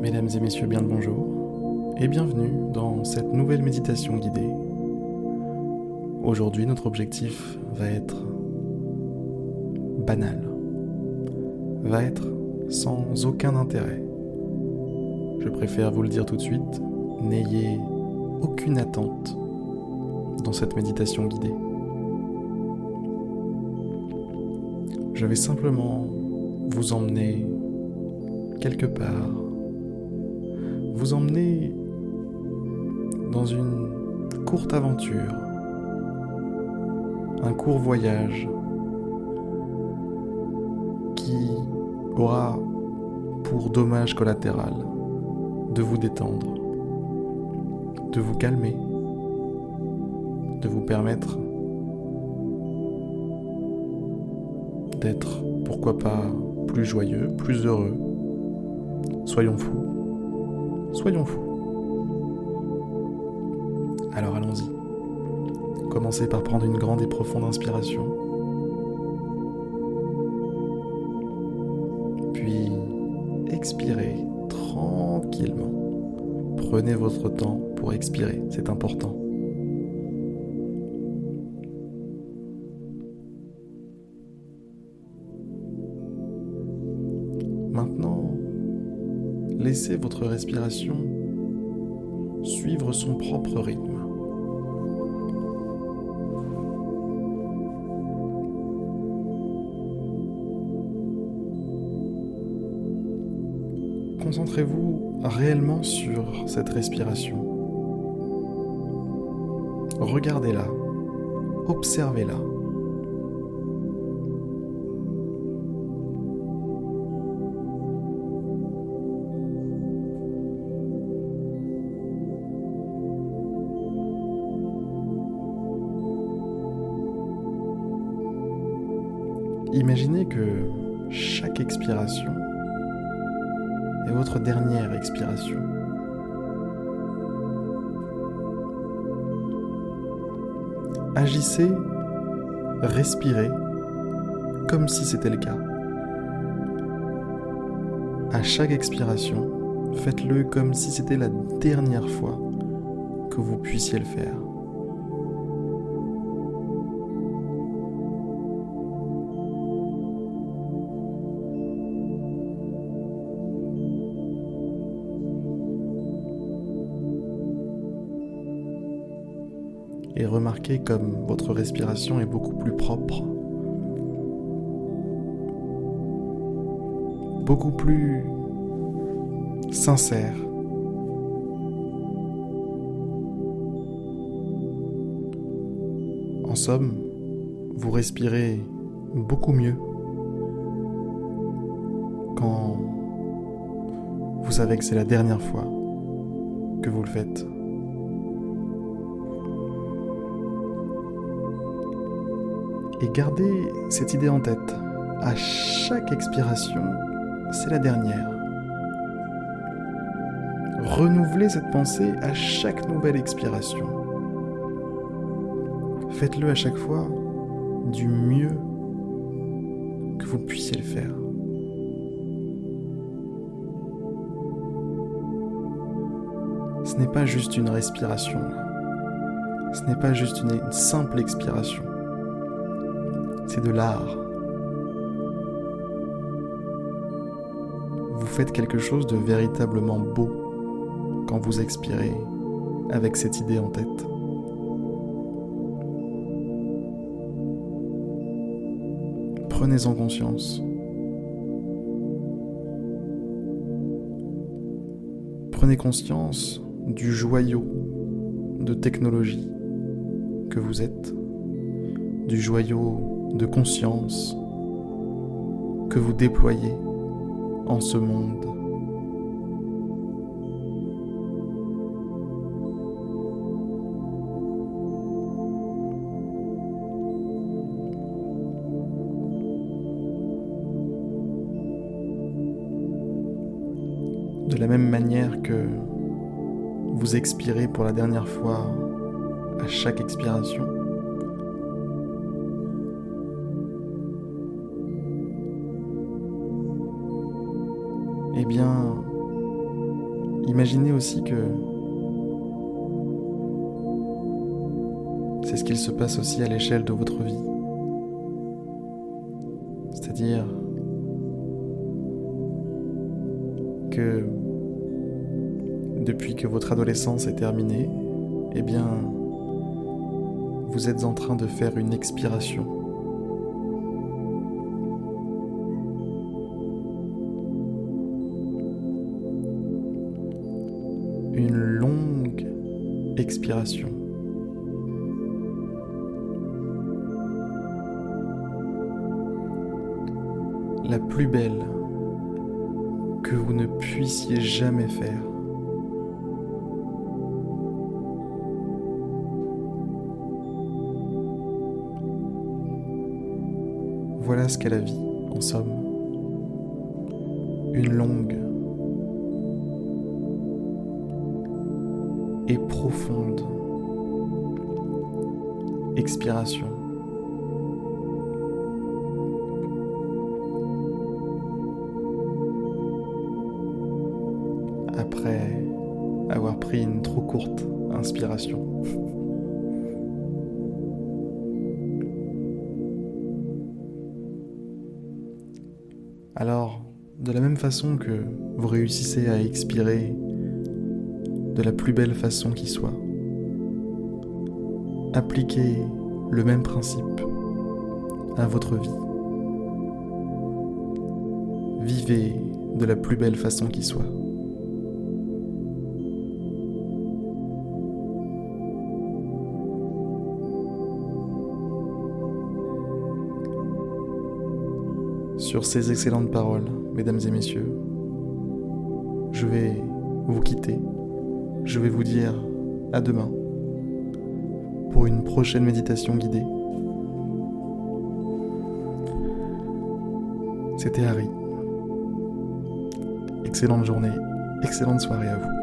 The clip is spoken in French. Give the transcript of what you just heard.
Mesdames et messieurs, bien le bonjour et bienvenue dans cette nouvelle méditation guidée. Aujourd'hui, notre objectif va être banal, va être sans aucun intérêt. Je préfère vous le dire tout de suite, n'ayez aucune attente dans cette méditation guidée. Je vais simplement vous emmener quelque part, vous emmener dans une courte aventure, un court voyage qui aura pour dommage collatéral de vous détendre, de vous calmer, de vous permettre d'être, pourquoi pas, plus joyeux, plus heureux. Soyons fous. Soyons fous. Alors allons-y. Commencez par prendre une grande et profonde inspiration. Puis expirez tranquillement. Prenez votre temps pour expirer, c'est important. Maintenant, laissez votre respiration suivre son propre rythme. Concentrez-vous réellement sur cette respiration. Regardez-la, observez-la. Imaginez que chaque expiration est votre dernière expiration. Agissez, respirez comme si c'était le cas. À chaque expiration, faites-le comme si c'était la dernière fois que vous puissiez le faire. Et remarquez comme votre respiration est beaucoup plus propre, beaucoup plus sincère. En somme, vous respirez beaucoup mieux quand vous savez que c'est la dernière fois que vous le faites. Et gardez cette idée en tête. À chaque expiration, c'est la dernière. Renouvelez cette pensée à chaque nouvelle expiration. Faites-le à chaque fois du mieux que vous puissiez le faire. Ce n'est pas juste une respiration. Ce n'est pas juste une, une simple expiration de l'art. Vous faites quelque chose de véritablement beau quand vous expirez avec cette idée en tête. Prenez-en conscience. Prenez conscience du joyau de technologie que vous êtes, du joyau de conscience que vous déployez en ce monde. De la même manière que vous expirez pour la dernière fois à chaque expiration, eh bien, imaginez aussi que c'est ce qu'il se passe aussi à l'échelle de votre vie. C'est-à-dire que depuis que votre adolescence est terminée, eh bien, vous êtes en train de faire une expiration. Une longue expiration. La plus belle que vous ne puissiez jamais faire. Voilà ce qu'est la vie, en somme. Une longue et profonde expiration. Après avoir pris une trop courte inspiration. Alors, de la même façon que vous réussissez à expirer de la plus belle façon qui soit, appliquez le même principe à votre vie. Vivez de la plus belle façon qui soit. Sur ces excellentes paroles, mesdames et messieurs, je vais vous quitter. Je vais vous dire à demain pour une prochaine méditation guidée. C'était Harry. Excellente journée, excellente soirée à vous.